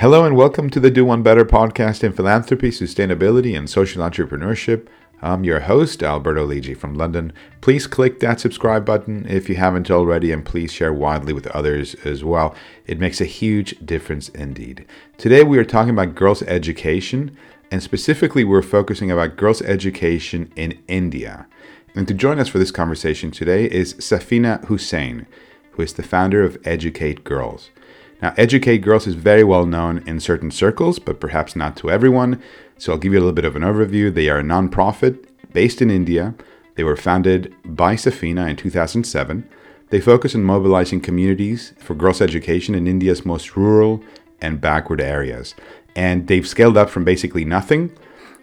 Hello and welcome to the Do One Better podcast in philanthropy, sustainability, and social entrepreneurship. I'm your host, Alberto Lidji from London. Please click that subscribe button if you haven't already, and please share widely with others as well. It makes a huge difference indeed. Today, we are talking about girls' education, and specifically, we're focusing about girls' education in India. And to join us for this conversation today is Safeena Husain, who is the founder of Educate Girls. Now, Educate Girls is very well known in certain circles, but perhaps not to everyone. So I'll give you a little bit of an overview. They are a nonprofit based in India. They were founded by Safeena in 2007. They focus on mobilizing communities for girls' education in India's most rural and backward areas. And they've scaled up from basically nothing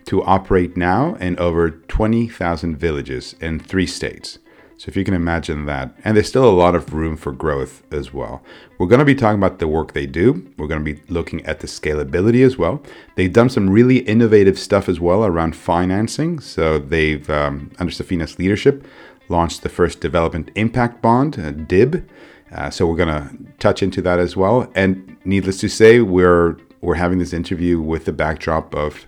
to operate now in over 20,000 villages in three states. So if you can imagine that, and there's still a lot of room for growth as well. We're going to be talking about the work they do. We're going to be looking at the scalability as well. They've done some really innovative stuff as well around financing. So they've, um, under Safeena's leadership, launched the first development impact bond, uh, DIB. Uh, so we're going to touch into that as well. And needless to say, we're we're having this interview with the backdrop of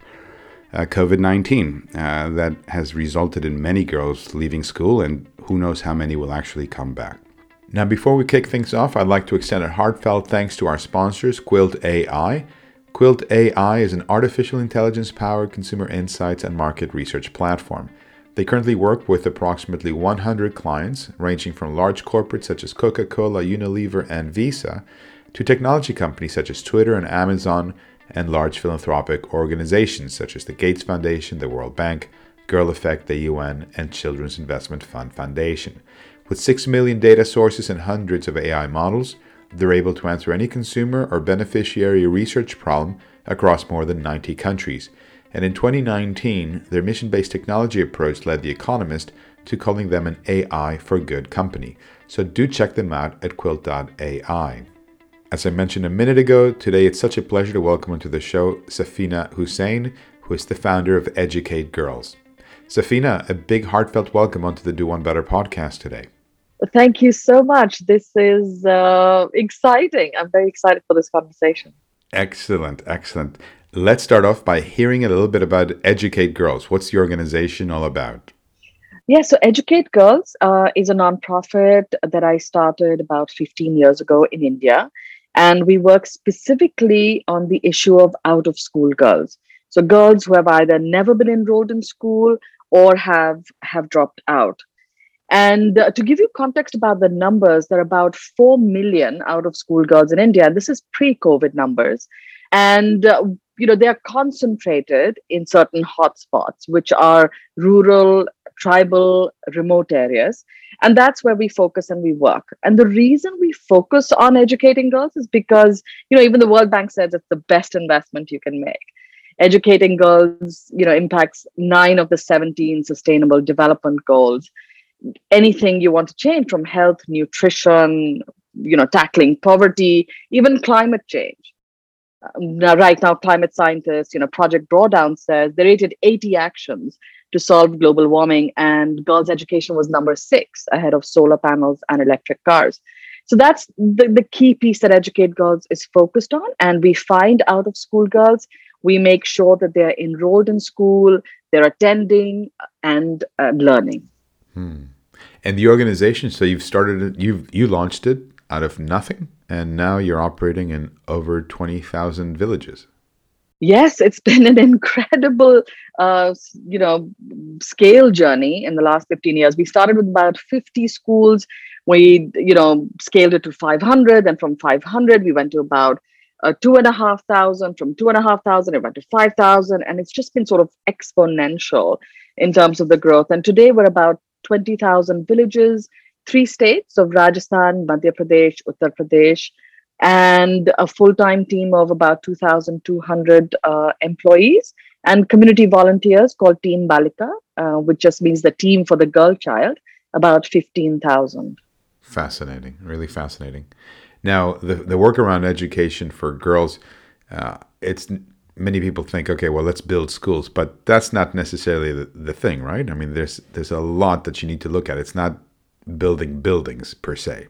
uh, COVID 19 uh, that has resulted in many girls leaving school, and who knows how many will actually come back. Now, before we kick things off, I'd like to extend a heartfelt thanks to our sponsors, Quilt AI. Quilt AI is an artificial intelligence powered consumer insights and market research platform. They currently work with approximately 100 clients, ranging from large corporates such as Coca Cola, Unilever, and Visa, to technology companies such as Twitter and Amazon, and large philanthropic organizations such as the Gates Foundation, the World Bank, Girl Effect, the UN, and Children's Investment Fund Foundation. With 6 million data sources and hundreds of AI models, they're able to answer any consumer or beneficiary research problem across more than 90 countries. And in 2019, their mission based technology approach led The Economist to calling them an AI for good company. So do check them out at quilt.ai. As I mentioned a minute ago, today it's such a pleasure to welcome onto the show Safeena Husain, who is the founder of Educate Girls. Safeena, a big heartfelt welcome onto the Do One Better podcast today. Thank you so much. This is uh, exciting. I'm very excited for this conversation. Excellent, excellent. Let's start off by hearing a little bit about Educate Girls. What's the organization all about? Yeah, so Educate Girls uh, is a nonprofit that I started about 15 years ago in India. And we work specifically on the issue of out of school girls. So girls who have either never been enrolled in school or have have dropped out. And uh, to give you context about the numbers, there are about 4 million out of school girls in India. This is pre COVID numbers. And uh, you know they are concentrated in certain hotspots which are rural tribal remote areas and that's where we focus and we work and the reason we focus on educating girls is because you know even the world bank says it's the best investment you can make educating girls you know impacts 9 of the 17 sustainable development goals anything you want to change from health nutrition you know tackling poverty even climate change now, right now climate scientists you know project drawdown says they rated 80 actions to solve global warming, and girls' education was number six ahead of solar panels and electric cars. So that's the, the key piece that Educate Girls is focused on. And we find out of school girls, we make sure that they're enrolled in school, they're attending and uh, learning. Hmm. And the organization, so you've started it, you've you launched it out of nothing, and now you're operating in over twenty thousand villages yes it's been an incredible uh, you know scale journey in the last 15 years we started with about 50 schools we you know scaled it to 500 and from 500 we went to about uh, two and a half thousand from two and a half thousand it went to 5000 and it's just been sort of exponential in terms of the growth and today we're about 20000 villages three states of rajasthan madhya pradesh uttar pradesh and a full time team of about 2,200 uh, employees and community volunteers called Team Balika, uh, which just means the team for the girl child, about 15,000. Fascinating, really fascinating. Now, the, the work around education for girls, uh, it's many people think, okay, well, let's build schools, but that's not necessarily the, the thing, right? I mean, there's there's a lot that you need to look at. It's not building buildings per se.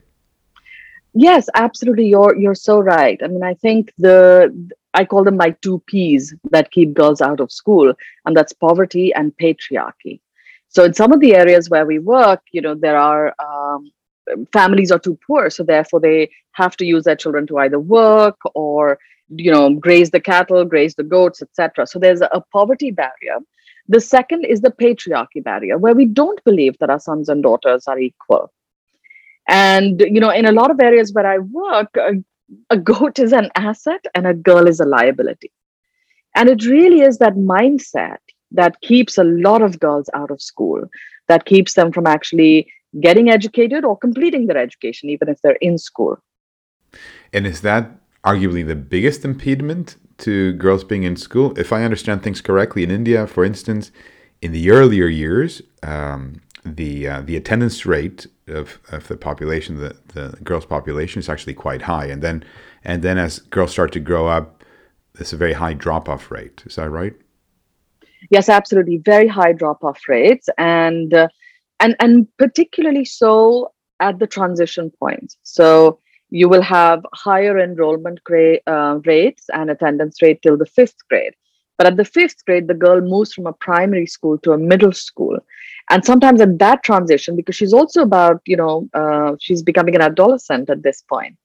Yes, absolutely. You're you're so right. I mean, I think the I call them my two P's that keep girls out of school, and that's poverty and patriarchy. So in some of the areas where we work, you know, there are um, families are too poor, so therefore they have to use their children to either work or you know graze the cattle, graze the goats, etc. So there's a poverty barrier. The second is the patriarchy barrier, where we don't believe that our sons and daughters are equal. And you know, in a lot of areas where I work, a, a goat is an asset and a girl is a liability. And it really is that mindset that keeps a lot of girls out of school, that keeps them from actually getting educated or completing their education, even if they're in school. And is that arguably the biggest impediment to girls being in school? If I understand things correctly, in India, for instance, in the earlier years, um, the uh, the attendance rate of, of the population, the, the girls' population, is actually quite high, and then and then as girls start to grow up, there's a very high drop off rate. Is that right? yes absolutely very high drop off rates and uh, and and particularly so at the transition points so you will have higher enrollment gra- uh, rates and attendance rate till the fifth grade. But at the fifth grade the girl moves from a primary school to a middle school. And sometimes at that transition because she's also about you know uh, she's becoming an adolescent at this point.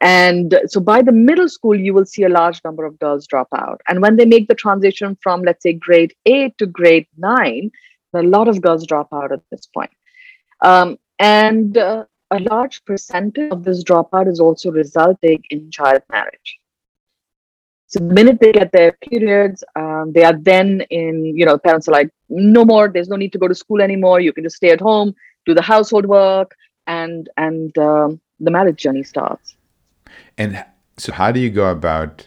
And so by the middle school, you will see a large number of girls drop out. And when they make the transition from, let's say, grade eight to grade nine, a lot of girls drop out at this point. Um, and uh, a large percentage of this dropout is also resulting in child marriage. So the minute they get their periods, um, they are then in, you know, parents are like, no more, there's no need to go to school anymore. You can just stay at home, do the household work, and and um, the marriage journey starts. And so, how do you go about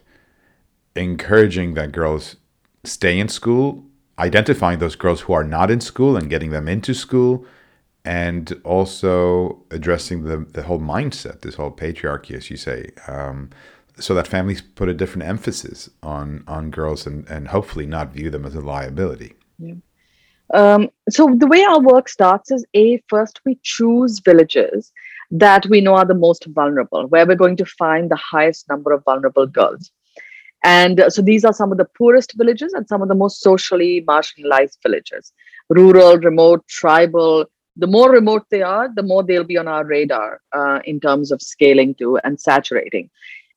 encouraging that girls stay in school, identifying those girls who are not in school and getting them into school, and also addressing the, the whole mindset, this whole patriarchy, as you say, um, so that families put a different emphasis on, on girls and, and hopefully not view them as a liability? Yeah. Um, so the way our work starts is a first we choose villages that we know are the most vulnerable, where we're going to find the highest number of vulnerable girls. And so these are some of the poorest villages and some of the most socially marginalized villages rural, remote, tribal. The more remote they are, the more they'll be on our radar uh, in terms of scaling to and saturating.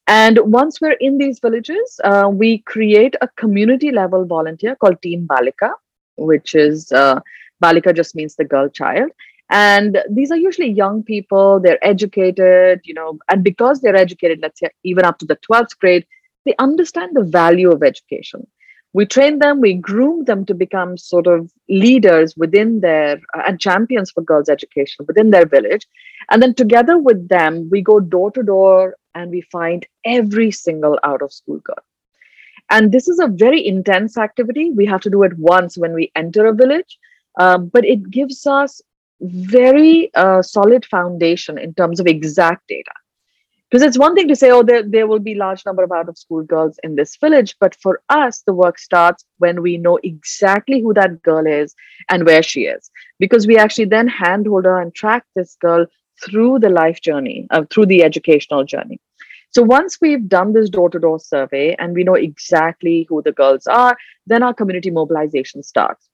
And once we're in these villages, uh, we create a community level volunteer called Team Balika, which is uh, Balika just means the girl child and these are usually young people they're educated you know and because they're educated let's say even up to the 12th grade they understand the value of education. We train them we groom them to become sort of leaders within their uh, and champions for girls education within their village. And then together with them we go door to door and we find every single out of school girl. And this is a very intense activity. We have to do it once when we enter a village um, but it gives us very uh, solid foundation in terms of exact data because it's one thing to say oh there, there will be large number of out of school girls in this village but for us the work starts when we know exactly who that girl is and where she is. Because we actually then handhold her and track this girl through the life journey uh, through the educational journey. So once we've done this door-to-door survey and we know exactly who the girls are then our community mobilization starts.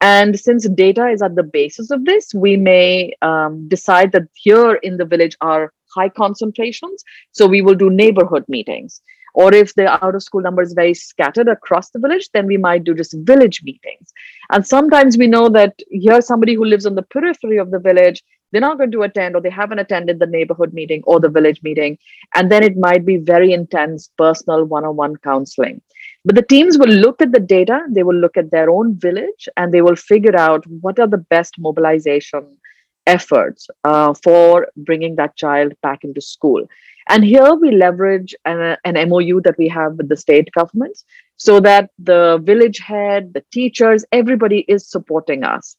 And since data is at the basis of this, we may um, decide that here in the village are high concentrations. So we will do neighborhood meetings. Or if the out of school number is very scattered across the village, then we might do just village meetings. And sometimes we know that here's somebody who lives on the periphery of the village, they're not going to attend or they haven't attended the neighborhood meeting or the village meeting. And then it might be very intense personal one on one counseling. But the teams will look at the data, they will look at their own village, and they will figure out what are the best mobilization efforts uh, for bringing that child back into school. And here we leverage an, an MOU that we have with the state governments so that the village head, the teachers, everybody is supporting us.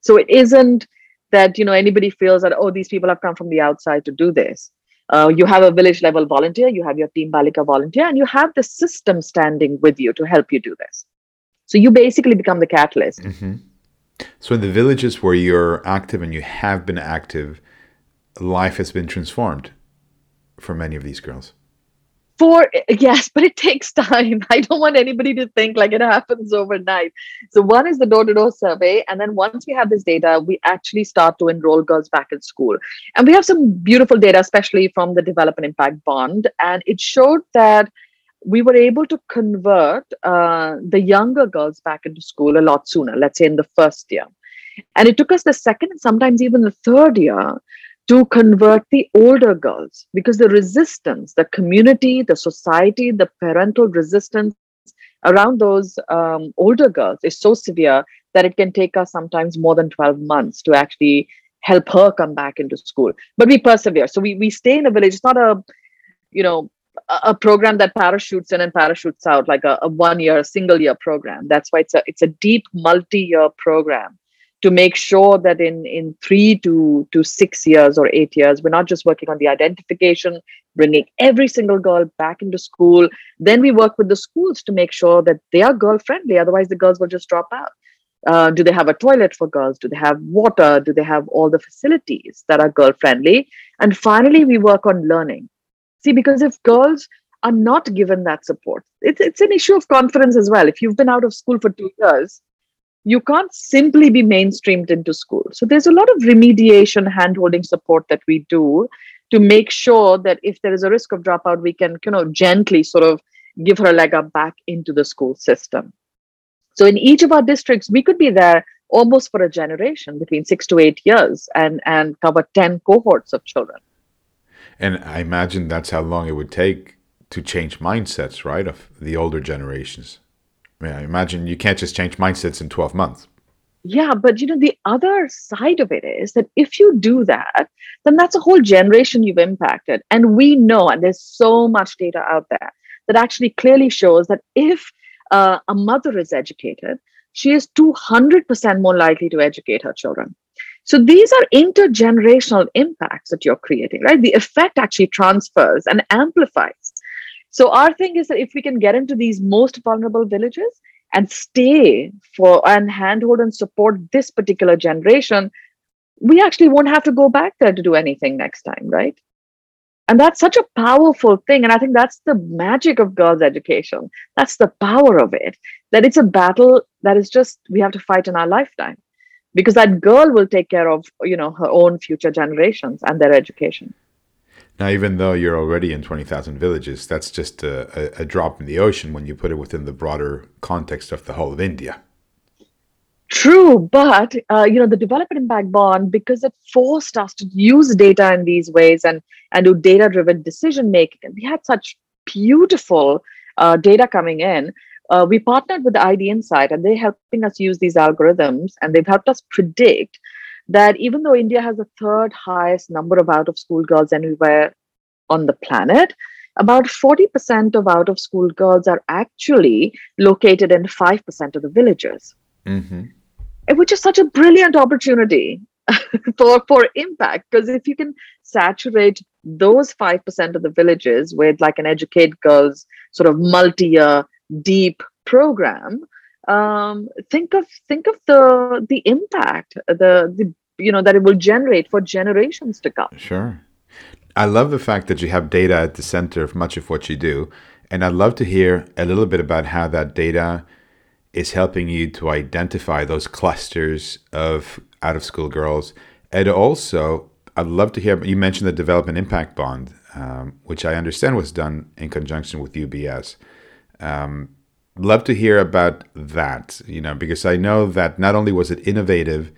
So it isn't that you know anybody feels that oh these people have come from the outside to do this uh, you have a village level volunteer, you have your Team Balika volunteer, and you have the system standing with you to help you do this. So you basically become the catalyst. Mm-hmm. So in the villages where you're active and you have been active, life has been transformed for many of these girls. for yes but it takes time. I don't want anybody to think like it happens overnight. So one is the door-to-door survey and then once we have this data we actually start to enroll girls back in school. And we have some beautiful data especially from the development impact bond and it showed that we were able to convert uh, the younger girls back into school a lot sooner let's say in the first year and it took us the second and sometimes even the third year to convert the older girls because the resistance, the community, the society, the parental resistance around those um, older girls is so severe that it can take us sometimes more than 12 months to actually help her come back into school. But we persevere. So we, we stay in a village. It's not a, you know, a program that parachutes in and parachutes out like a, a one year single year program. That's why it's a it's a deep multi year program to make sure that in in three to to six years or eight years we're not just working on the identification bringing every single girl back into school. Then we work with the schools to make sure that they are girl friendly. Otherwise the girls will just drop out. Uh, do they have a toilet for girls? Do they have water? Do they have all the facilities that are girl friendly? And finally we work on learning see because if girls are not given that support it's, it's an issue of confidence as well if you've been out of school for two years you can't simply be mainstreamed into school. So there's a lot of remediation, handholding support that we do to make sure that if there is a risk of dropout, we can, you know, gently sort of give her a leg up back into the school system. So in each of our districts, we could be there almost for a generation between six to eight years and, and cover 10 cohorts of children. And I imagine that's how long it would take to change mindsets, right, of the older generations. I, mean, I imagine you can't just change mindsets in 12 months. Yeah, but you know, the other side of it is that if you do that, then that's a whole generation you've impacted. And we know, and there's so much data out there that actually clearly shows that if uh, a mother is educated, she is 200% more likely to educate her children. So these are intergenerational impacts that you're creating, right? The effect actually transfers and amplifies. So our thing is that if we can get into these most vulnerable villages and stay for and handhold and support this particular generation, we actually won't have to go back there to do anything next time, right? And that's such a powerful thing. And I think that's the magic of girls' education. That's the power of it. That it's a battle that is just we have to fight in our lifetime. Because that girl will take care of, you know, her own future generations and their education. Now, even though you're already in 20,000 villages, that's just a, a, drop in the ocean when you put it within the broader context of the whole of India. True, but uh, you know the development impact bond because it forced us to use data in these ways and and do data-driven decision making. And we had such beautiful uh, data coming in. Uh, we partnered with the IDinsight, and they're helping us use these algorithms, and they've helped us predict that even though India has the third highest number of out of school girls anywhere on the planet, about 40% of out of school girls are actually located in 5% of the villages, mm-hmm. which is such a brilliant opportunity for, for impact. Because if you can saturate those 5% of the villages with like an educate girls sort of multi year deep program, um, think of think of the the impact the the you know that it will generate for generations to come. Sure. I love the fact that you have data at the center of much of what you do. And I'd love to hear a little bit about how that data is helping you to identify those clusters of out of school girls. And also, I'd love to hear you mentioned the development impact bond, um, which I understand was done in conjunction with UBS. Um, love to hear about that, you know, because I know that not only was it innovative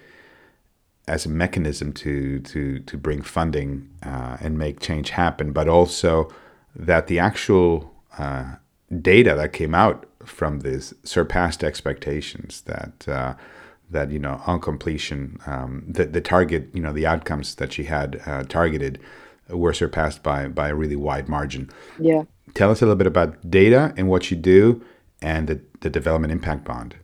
as a mechanism to to to bring funding uh, and make change happen, but also that the actual uh, data that came out from this surpassed expectations. That uh, that you know on completion, um, the the target, you know, the outcomes that she had uh, targeted were surpassed by by a really wide margin. Yeah. Tell us a little bit about data and what you do and the, the development impact bond?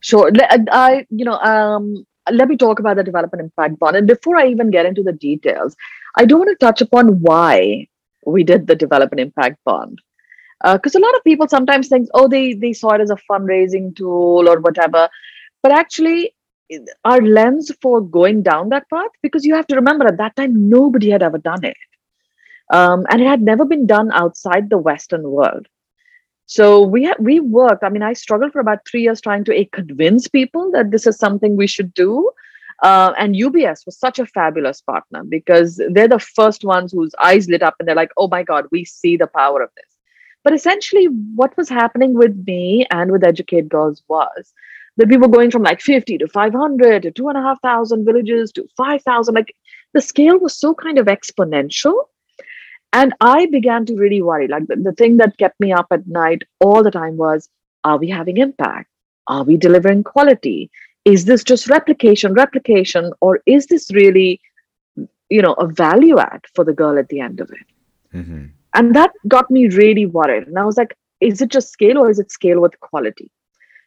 Sure. I, you know, um, let me talk about the development impact bond. And before I even get into the details, I do want to touch upon why we did the development impact bond. Because uh, a lot of people sometimes think, oh, they, they saw it as a fundraising tool or whatever. But actually, our lens for going down that path, because you have to remember at that time, nobody had ever done it um, and it had never been done outside the Western world. So we ha- we worked. I mean, I struggled for about three years trying to convince people that this is something we should do. Uh, and UBS was such a fabulous partner because they're the first ones whose eyes lit up and they're like, "Oh my God, we see the power of this." But essentially, what was happening with me and with Educate Girls was that we were going from like 50 to 500 to two and a half thousand villages to 5,000. Like the scale was so kind of exponential and I began to really worry. Like the, the thing that kept me up at night all the time was are we having impact? Are we delivering quality? Is this just replication, replication, or is this really, you know, a value add for the girl at the end of it? Mm-hmm. And that got me really worried. And I was like, is it just scale or is it scale with quality?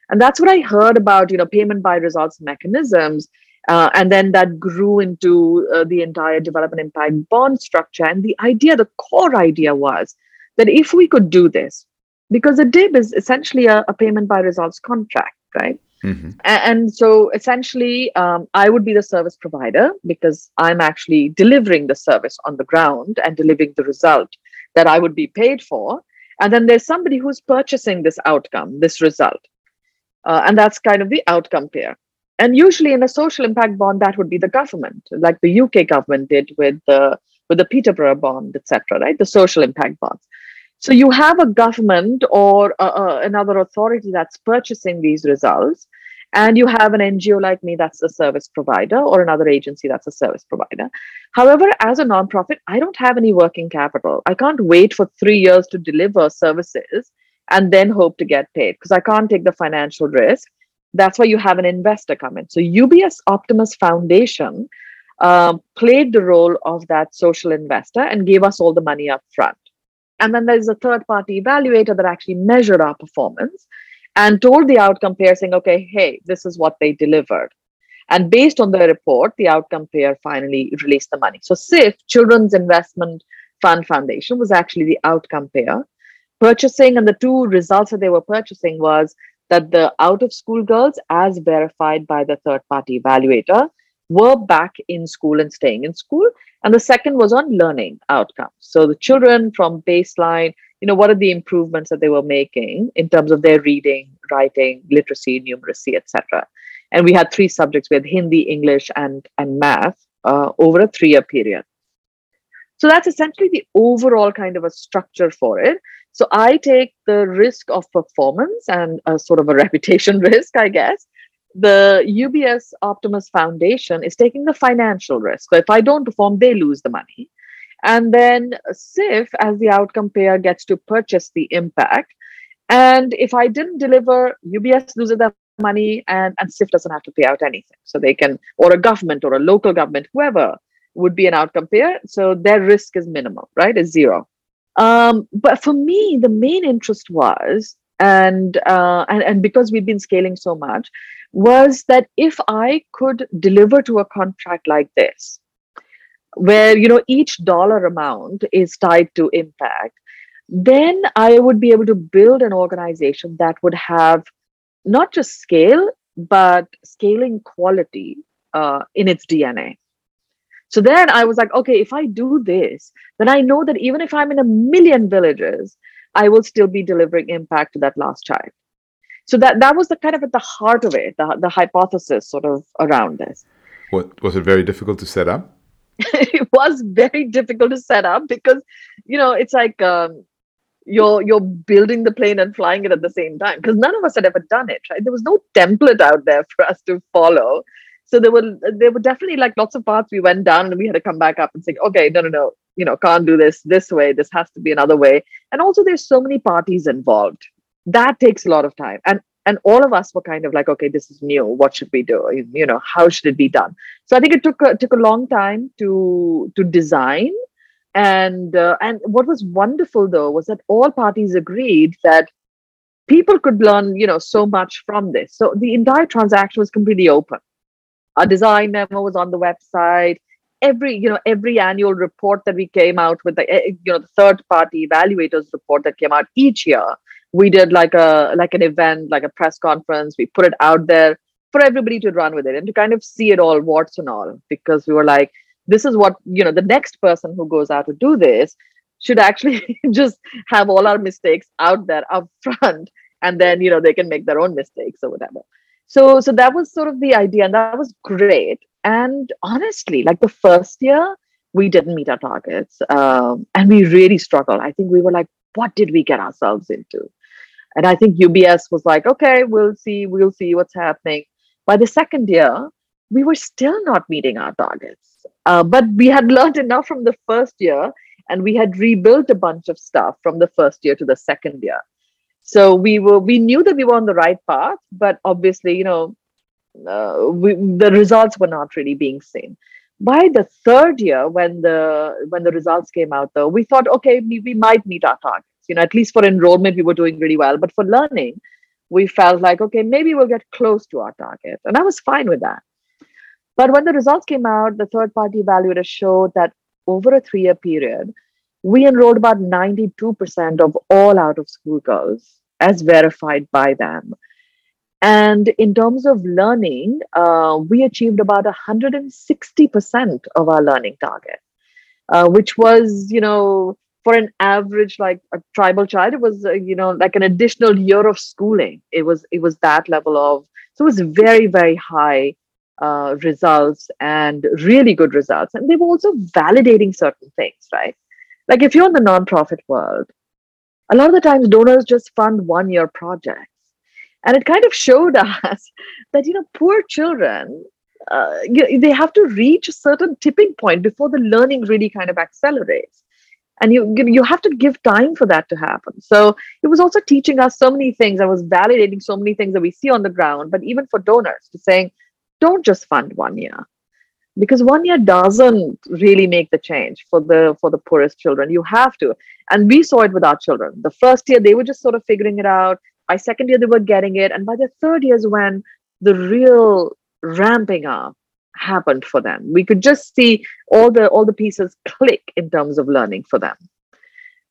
And that's what I heard about, you know, payment by results mechanisms uh, and then that grew into uh, the entire development impact bond structure. And the idea, the core idea was that if we could do this, because a DIB is essentially a, a payment by results contract, right? Mm-hmm. And, so essentially, um, I would be the service provider because I'm actually delivering the service on the ground and delivering the result that I would be paid for. And then there's somebody who's purchasing this outcome, this result. Uh, and that's kind of the outcome payer. And usually in a social impact bond, that would be the government, like the UK government did with the with the Peterborough bond, etc. Right, the social impact bonds. So you have a government or uh, uh, another authority that's purchasing these results, and you have an NGO like me that's a service provider or another agency that's a service provider. However, as a nonprofit, I don't have any working capital. I can't wait for three years to deliver services and then hope to get paid because I can't take the financial risk that's why you have an investor come in. So UBS Optimus Foundation uh, played the role of that social investor and gave us all the money up front. And then there's a third party evaluator that actually measured our performance and told the outcome payer saying, okay, hey, this is what they delivered. And based on the report, the outcome payer finally released the money. So CIFF, Children's Investment Fund Foundation, was actually the outcome payer. Purchasing and the two results that they were purchasing was that the out of school girls, as verified by the third party evaluator, were back in school and staying in school. And the second was on learning outcomes. So the children from baseline, you know, what are the improvements that they were making in terms of their reading, writing, literacy, numeracy, etc. And we had three subjects. We had Hindi, English, and and math uh, over a three-year period. So that's essentially the overall kind of a structure for it. So I take the risk of performance and a sort of a reputation risk, I guess. The UBS Optimus Foundation is taking the financial risk. If I don't perform, they lose the money. And then CIFF, as the outcome payer, gets to purchase the impact. And if I didn't deliver, UBS loses their money and, and CIFF doesn't have to pay out anything. So they can, or a government or a local government, whoever would be an outcome payer. So their risk is minimal, right? Is zero. Um, but for me, the main interest was, and, uh, and and because we've been scaling so much, was that if I could deliver to a contract like this, where you know each dollar amount is tied to impact, then I would be able to build an organization that would have not just scale, but scaling quality uh, in its DNA. So then I was like, okay, if I do this, then I know that even if I'm in a million villages, I will still be delivering impact to that last child. So that that was the kind of at the heart of it, the, the hypothesis sort of around this. What was it very difficult to set up? it was very difficult to set up because, you know, it's like um, you're you're building the plane and flying it at the same time because none of us had ever done it. Right? There was no template out there for us to follow so there were there were definitely like lots of paths we went down and we had to come back up and say okay no no no you know can't do this this way. This has to be another way. And also there's so many parties involved. That takes a lot of time. And and all of us were kind of like okay this is new. What should we do? You know how should it be done? So i think it took a, took a long time to to design. And uh, and what was wonderful though was that all parties agreed that people could learn you know so much from this. So the entire transaction was completely open our design memo was on the website. Every, you know, every annual report that we came out with, the, eh, you know, the third party evaluators report that came out each year, we did like a like an event, like a press conference. We put it out there for everybody to run with it and to kind of see it all, warts and all, because we were like, this is what you know the next person who goes out to do this should actually just have all our mistakes out there up front and then you know they can make their own mistakes or whatever so so that was sort of the idea and that was great. And honestly like the first year we didn't meet our targets um, and we really struggled. I think we were like what did we get ourselves into? And i think ubs was like okay we'll see we'll see what's happening. By the second year we were still not meeting our targets. Uh, but we had learned enough from the first year and we had rebuilt a bunch of stuff from the first year to the second year so we were we knew that we were on the right path but obviously you know uh, we, the results were not really being seen. By the third year when the when the results came out though we thought okay we, we might meet our targets. You know at least for enrollment we were doing really well but for learning we felt like okay maybe we'll get close to our target and i was fine with that. But when the results came out the third party evaluator showed that over a three year period we enrolled about 92% of all out of school girls as verified by them. And in terms of learning, uh, we achieved about 160% of our learning target, uh, which was, you know, for an average like a tribal child, it was, uh, you know, like an additional year of schooling. It was, it was that level of, so it was very, very high uh, results and really good results. And they were also validating certain things, right? Like if you're in the nonprofit world, a lot of the times donors just fund one year projects. And it kind of showed us that, you know, poor children, uh, they have to reach a certain tipping point before the learning really kind of accelerates. And you, you have to give time for that to happen. So it was also teaching us so many things. I was validating so many things that we see on the ground, but even for donors to saying, don't just fund one year because one year doesn't really make the change for the for the poorest children. You have to. And we saw it with our children. The first year they were just sort of figuring it out. By second year they were getting it. And by the third year is when the real ramping up happened for them. We could just see all the all the pieces click in terms of learning for them.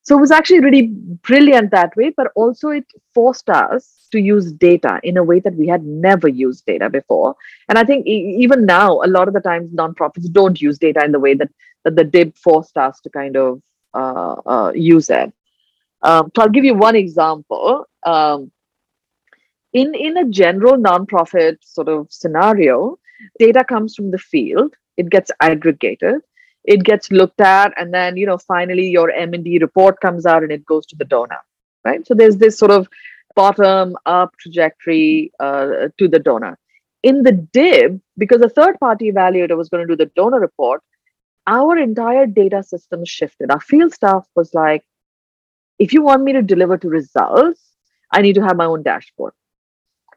So it was actually really brilliant that way but also it forced us to use data in a way that we had never used data before. And I think e- even now, a lot of the times nonprofits don't use data in the way that, that the DIB forced us to kind of uh, uh, use it. Um, so I'll give you one example. Um, in, in a general nonprofit sort of scenario, data comes from the field, it gets aggregated, it gets looked at, and then you know finally your M&D report comes out and it goes to the donor, right? So there's this sort of bottom up trajectory uh, to the donor. In the DIB, because a third party evaluator was going to do the donor report, our entire data system shifted. Our field staff was like, if you want me to deliver to results, I need to have my own dashboard.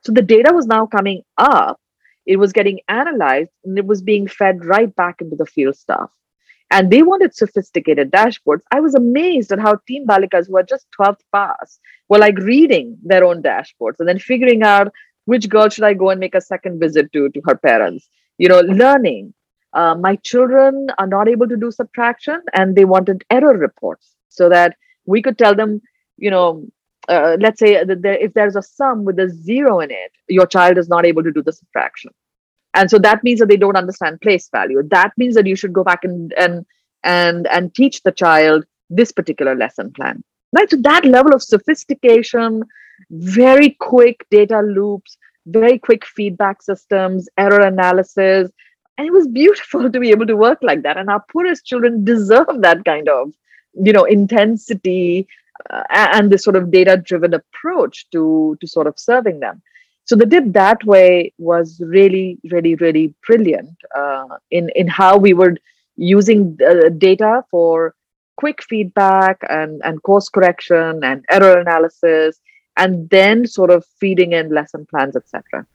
So the data was now coming up, it was getting analyzed, and it was being fed right back into the field staff and they wanted sophisticated dashboards. I was amazed at how Team Balikas, who are just 12th pass, were like reading their own dashboards and then figuring out which girl should I go and make a second visit to to her parents. You know, learning. Uh, my children are not able to do subtraction, and they wanted error reports so that we could tell them, you know, uh, let's say that there, if there's a sum with a zero in it, your child is not able to do the subtraction and so that means that they don't understand place value. That means that you should go back and and and and teach the child this particular lesson plan. Right? So that level of sophistication very quick data loops very quick feedback systems error analysis. And it was beautiful to be able to work like that. And our poorest children deserve that kind of you know intensity uh, and this sort of data driven approach to to sort of serving them so the DIB that way was really, really, really brilliant uh, in in how we were using uh, data for quick feedback and and course correction and error analysis, and then sort of feeding in lesson plans, etc.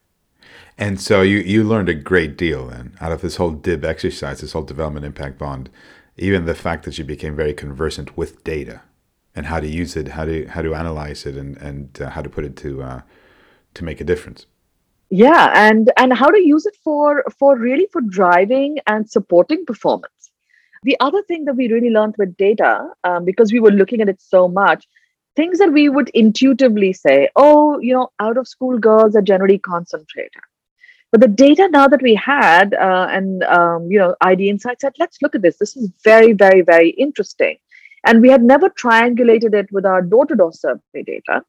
And so you you learned a great deal then out of this whole DIB exercise, this whole development impact bond, even the fact that you became very conversant with data and how to use it, how to how to analyze it, and and uh, how to put it to uh, to make a difference yeah and and how to use it for for really for driving and supporting performance the other thing that we really learned with data um, because we were looking at it so much things that we would intuitively say oh you know out of school girls are generally concentrated But the data now that we had, uh, and um, you know, IDinsights said, let's look at this. This is very, very, very interesting. And we had never triangulated it with our door-to-door survey data.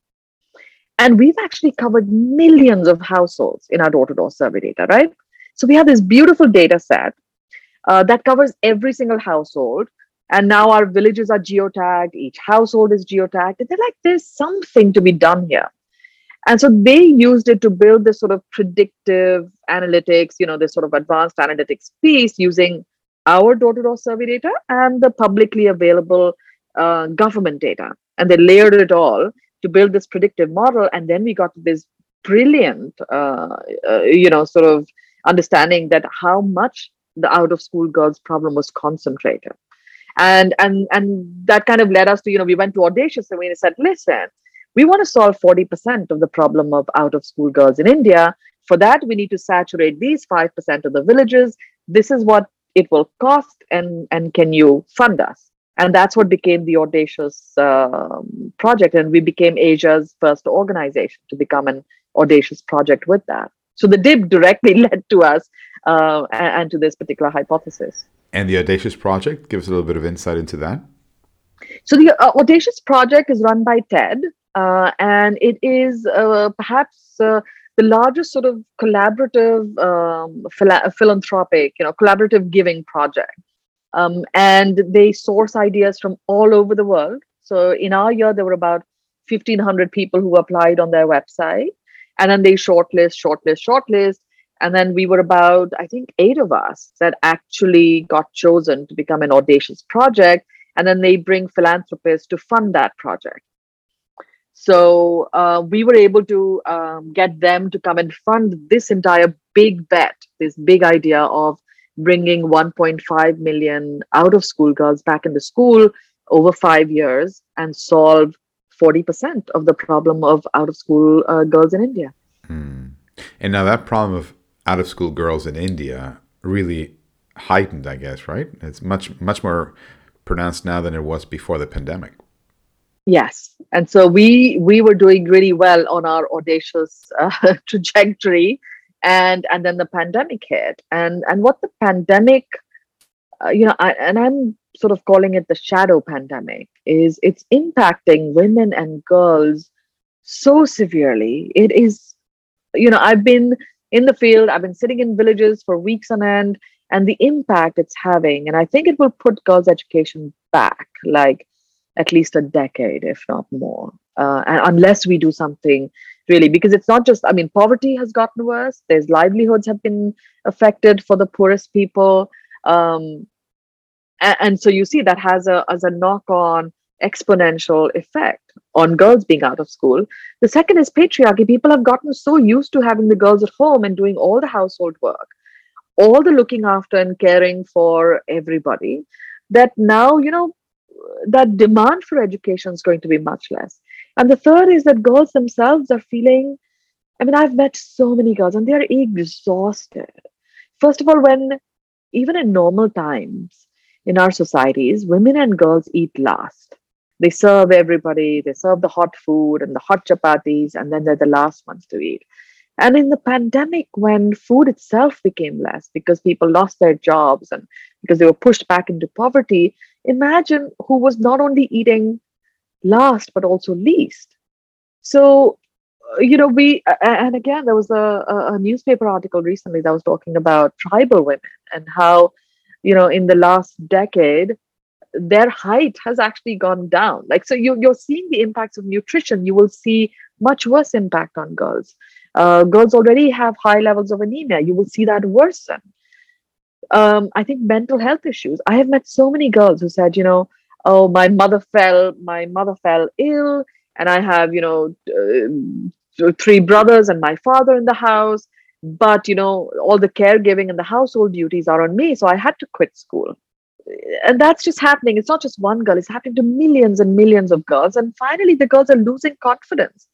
And we've actually covered millions of households in our door-to-door survey data, right? So we have this beautiful data set uh, that covers every single household. And now our villages are geotagged, each household is geotagged. And they're like, there's something to be done here. And so they used it to build this sort of predictive analytics, you know, this sort of advanced analytics piece using our door to door survey data and the publicly available uh, government data. And they layered it all to build this predictive model. And then we got this brilliant, uh, uh, you know, sort of understanding that how much the out of school girls problem was concentrated. And, and and that kind of led us to you know we went to audacious and we said listen we want to solve 40% of the problem of out of school girls in India. For that, we need to saturate these 5% of the villages. This is what it will cost, and, and can you fund us? And that's what became the Audacious um, project. And we became Asia's first organization to become an Audacious project with that. So the DIB directly led to us uh, and, and to this particular hypothesis. And the Audacious project, give us a little bit of insight into that. So the uh, Audacious project is run by TED, uh, and it is uh, perhaps uh, the largest sort of collaborative um, phila- philanthropic, you know, collaborative giving project. Um, and they source ideas from all over the world. So in our year, there were about 1,500 people who applied on their website, and then they shortlist, shortlist, shortlist. And then we were about, I think, eight of us that actually got chosen to become an audacious project. And then they bring philanthropists to fund that project. So uh, we were able to um, get them to come and fund this entire big bet, this big idea of bringing 1.5 million out of school girls back into school over five years and solve 40% of the problem of out of school uh, girls in India. Hmm. And now that problem of out of school girls in India really heightened, I guess, right? It's much, much more pronounced now than it was before the pandemic. Yes, and so we we were doing really well on our audacious uh, trajectory, and and then the pandemic hit, and and what the pandemic, uh, you know, I, and I'm sort of calling it the shadow pandemic, is it's impacting women and girls so severely. It is, you know, I've been in the field, I've been sitting in villages for weeks on end, and the impact it's having, and I think it will put girls' education back, like at least a decade, if not more. Uh, and unless we do something really, because it's not just, I mean, poverty has gotten worse. There's livelihoods have been affected for the poorest people. Um, and, and, so you see that has a as a knock-on exponential effect on girls being out of school. The second is patriarchy. People have gotten so used to having the girls at home and doing all the household work, all the looking after and caring for everybody, that now, you know, that demand for education is going to be much less. And the third is that girls themselves are feeling, I mean, I've met so many girls and they're exhausted. First of all, when even in normal times in our societies, women and girls eat last. They serve everybody, they serve the hot food and the hot chapatis, and then they're the last ones to eat. And in the pandemic, when food itself became less because people lost their jobs and because they were pushed back into poverty, imagine who was not only eating last but also least. So uh, you know we and again there was a, a newspaper article recently that was talking about tribal women and how you know in the last decade their height has actually gone down. Like so you, you're seeing the impacts of nutrition. You will see much worse impact on girls. Uh, girls already have high levels of anemia. You will see that worsen. Um, I think mental health issues. I have met so many girls who said, you know, oh, my mother fell, my mother fell ill, and I have, you know, uh, three brothers and my father in the house. But you know, all the caregiving and the household duties are on me, so I had to quit school. And that's just happening. It's not just one girl; it's happening to millions and millions of girls. And finally, the girls are losing confidence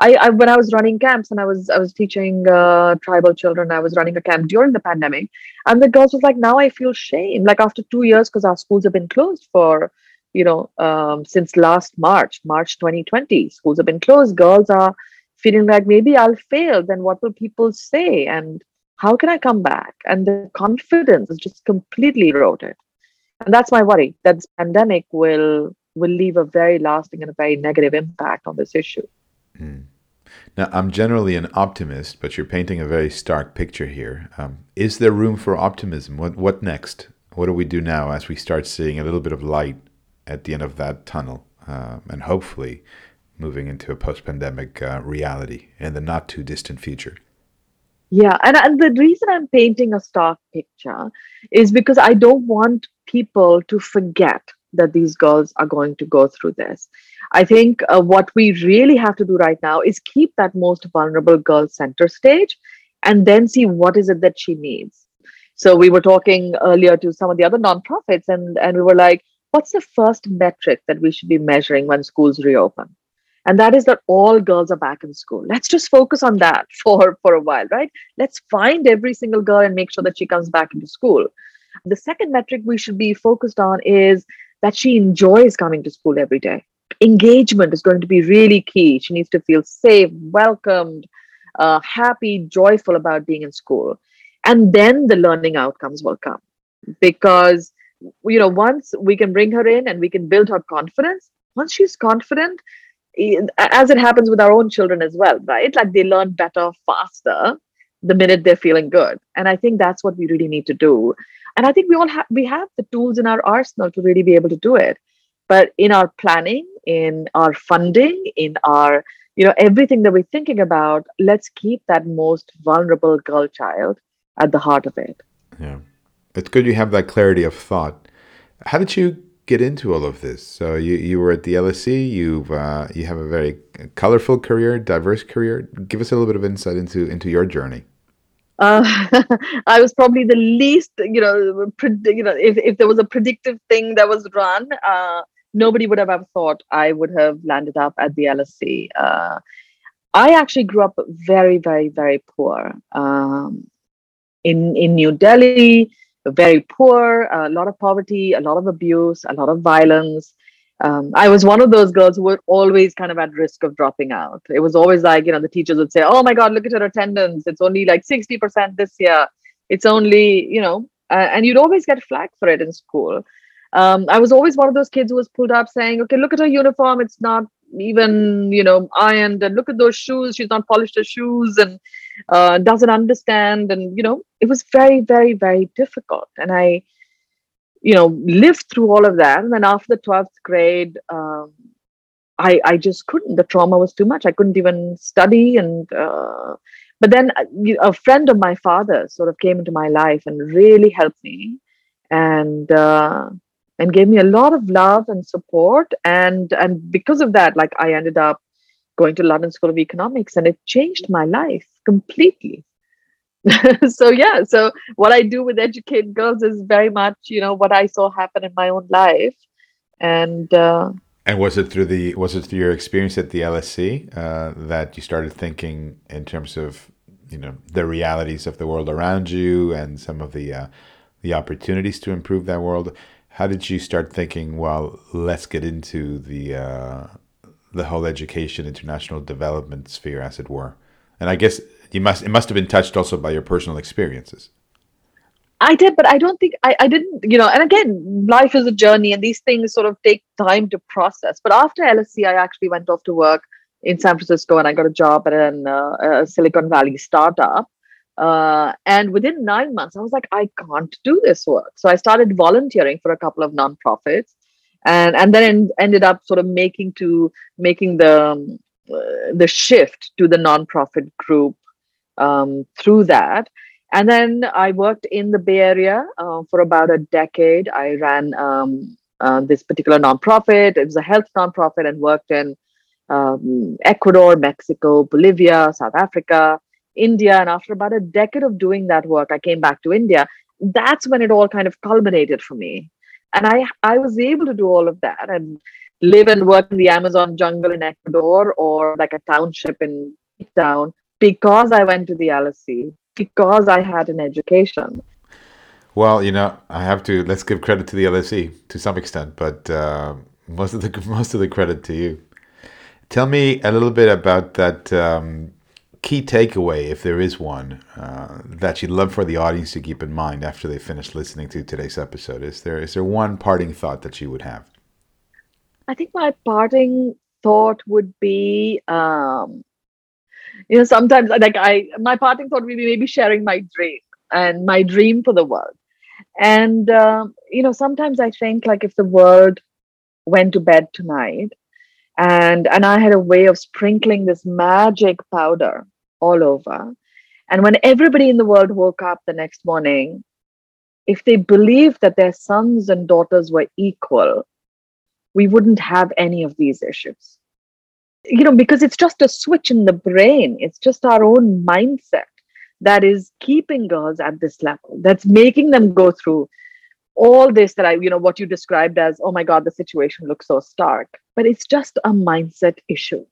I, I, when I was running camps and I was I was teaching uh, tribal children, I was running a camp during the pandemic, and the girls was like, now I feel shame. Like after two years, because our schools have been closed for, you know, um, since last March, March 2020, schools have been closed. Girls are feeling like maybe I'll fail. Then what will people say? And how can I come back? And the confidence is just completely eroded. And that's my worry that this pandemic will will leave a very lasting and a very negative impact on this issue. Mm. Now, I'm generally an optimist, but you're painting a very stark picture here. Um, is there room for optimism? What what next? What do we do now as we start seeing a little bit of light at the end of that tunnel, uh, and hopefully moving into a post-pandemic uh, reality in the not too distant future? Yeah, and, and the reason I'm painting a stark picture is because I don't want people to forget that these girls are going to go through this. I think uh, what we really have to do right now is keep that most vulnerable girl center stage and then see what is it that she needs. So we were talking earlier to some of the other nonprofits and, and we were like, what's the first metric that we should be measuring when schools reopen? and that is that all girls are back in school. Let's just focus on that for for a while right? Let's find every single girl and make sure that she comes back into school. The second metric we should be focused on is that she enjoys coming to school every day. Engagement is going to be really key. She needs to feel safe welcomed uh, happy joyful about being in school. And then the learning outcomes will come because you know once we can bring her in and we can build her confidence once she's confident as it happens with our own children as well, right? Like they learn better faster the minute they're feeling good. And I think that's what we really need to do. And I think we all have we have the tools in our arsenal to really be able to do it. But in our planning, in our funding, in our you know everything that we're thinking about, let's keep that most vulnerable girl child at the heart of it. Yeah. It's good you have that clarity of thought. How did you get into all of this? So you, you were at the LSE. You've uh, you have a very colorful career, diverse career. Give us a little bit of insight into into your journey. Uh, I was probably the least, you know, pred- you know, if, if there was a predictive thing that was run, uh, nobody would have ever thought I would have landed up at the LSE. Uh, I actually grew up very, very, very poor um, in in New Delhi very poor, a lot of poverty, a lot of abuse, a lot of violence. Um, I was one of those girls who were always kind of at risk of dropping out. It was always like, you know, the teachers would say, Oh my God, look at her attendance. It's only like 60% this year. It's only, you know, uh, and you'd always get flagged for it in school. Um, I was always one of those kids who was pulled up saying, Okay, look at her uniform. It's not even you know ironed and look at those shoes she's not polished her shoes and uh, doesn't understand. And you know it was very very very difficult. And i you know lived through all of that. And then after the 12th grade um, i i just couldn't. The trauma was too much. I couldn't even study. And uh, but then uh, a friend of my father sort of came into my life and really helped me. And uh, and gave me a lot of love and support. And and because of that like i ended up going to london school of economics and it changed my life completely so yeah so what i do with educate girls is very much you know what i saw happen in my own life and uh, and was it through the was it through your experience at the LSE uh, that you started thinking in terms of you know the realities of the world around you and some of the uh, the opportunities to improve that world? how did you start thinking? Well, let's get into the uh, the whole education, international development sphere, as it were. And I guess you must it must have been touched also by your personal experiences. I did, but I don't think I, I didn't, you know, and again, life is a journey and these things sort of take time to process. But after LSE, I actually went off to work in San Francisco and I got a job at an, uh, a Silicon Valley startup. Uh, and within nine months, I was like, I can't do this work. So I started volunteering for a couple of nonprofits, and and then ended up sort of making to making the um, uh, the shift to the nonprofit group um, through that. And then I worked in the Bay Area uh, for about a decade. I ran um, uh, this particular nonprofit. It was a health nonprofit and worked in um, Ecuador, Mexico, Bolivia, South Africa. India. And after about a decade of doing that work, I came back to India. That's when it all kind of culminated for me. And I, I was able to do all of that and live and work in the Amazon jungle in Ecuador or like a township in town because I went to the LSE, because I had an education. Well, you know, I have to let's give credit to the LSE to some extent, but uh, most of the most of the credit to you. Tell me a little bit about that um, key takeaway, if there is one, uh, that you'd love for the audience to keep in mind after they finish listening to today's episode? Is there is there one parting thought that you would have? I think my parting thought would be, um, you know, sometimes like I, my parting thought would be maybe sharing my dream and my dream for the world. And um, you know, sometimes I think like if the world went to bed tonight, and and I had a way of sprinkling this magic powder all over. And when everybody in the world woke up the next morning, if they believed that their sons and daughters were equal, we wouldn't have any of these issues. You know, because it's just a switch in the brain, it's just our own mindset that is keeping girls at this level, that's making them go through all this that I, you know, what you described as, oh my God, the situation looks so stark. But it's just a mindset issue.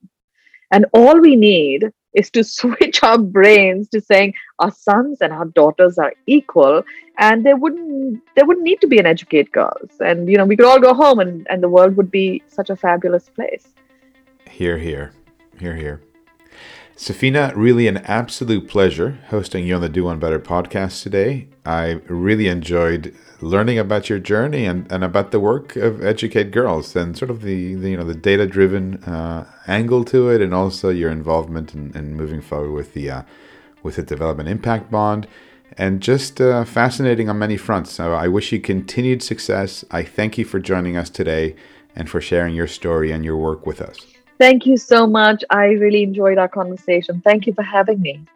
And all we need is to switch our brains to saying our sons and our daughters are equal and there wouldn't there wouldn't need to be an educate girls. And you know we could all go home and, and the world would be such a fabulous place. Hear hear. Hear hear Safeena, really an absolute pleasure hosting you on the Do One Better podcast today. I really enjoyed learning about your journey and, and about the work of Educate Girls and sort of the, the you know the data driven uh, angle to it, and also your involvement in, in moving forward with the uh, with the development impact bond, and just uh, fascinating on many fronts. So I wish you continued success. I thank you for joining us today and for sharing your story and your work with us. Thank you so much. I really enjoyed our conversation. Thank you for having me.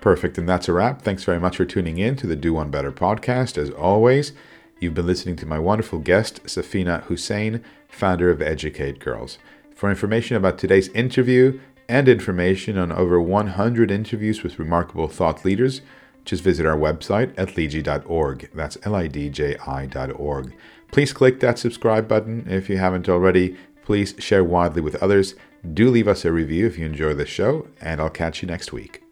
Perfect. And that's a wrap. Thanks very much for tuning in to the Do One Better podcast. As always, you've been listening to my wonderful guest, Safeena Husain, founder of Educate Girls. For information about today's interview and information on over 100 interviews with remarkable thought leaders, just visit our website at lidji.org. That's L I D J I.org. Please click that subscribe button if you haven't already. Please share widely with others. Do leave us a review if you enjoy the show, and I'll catch you next week.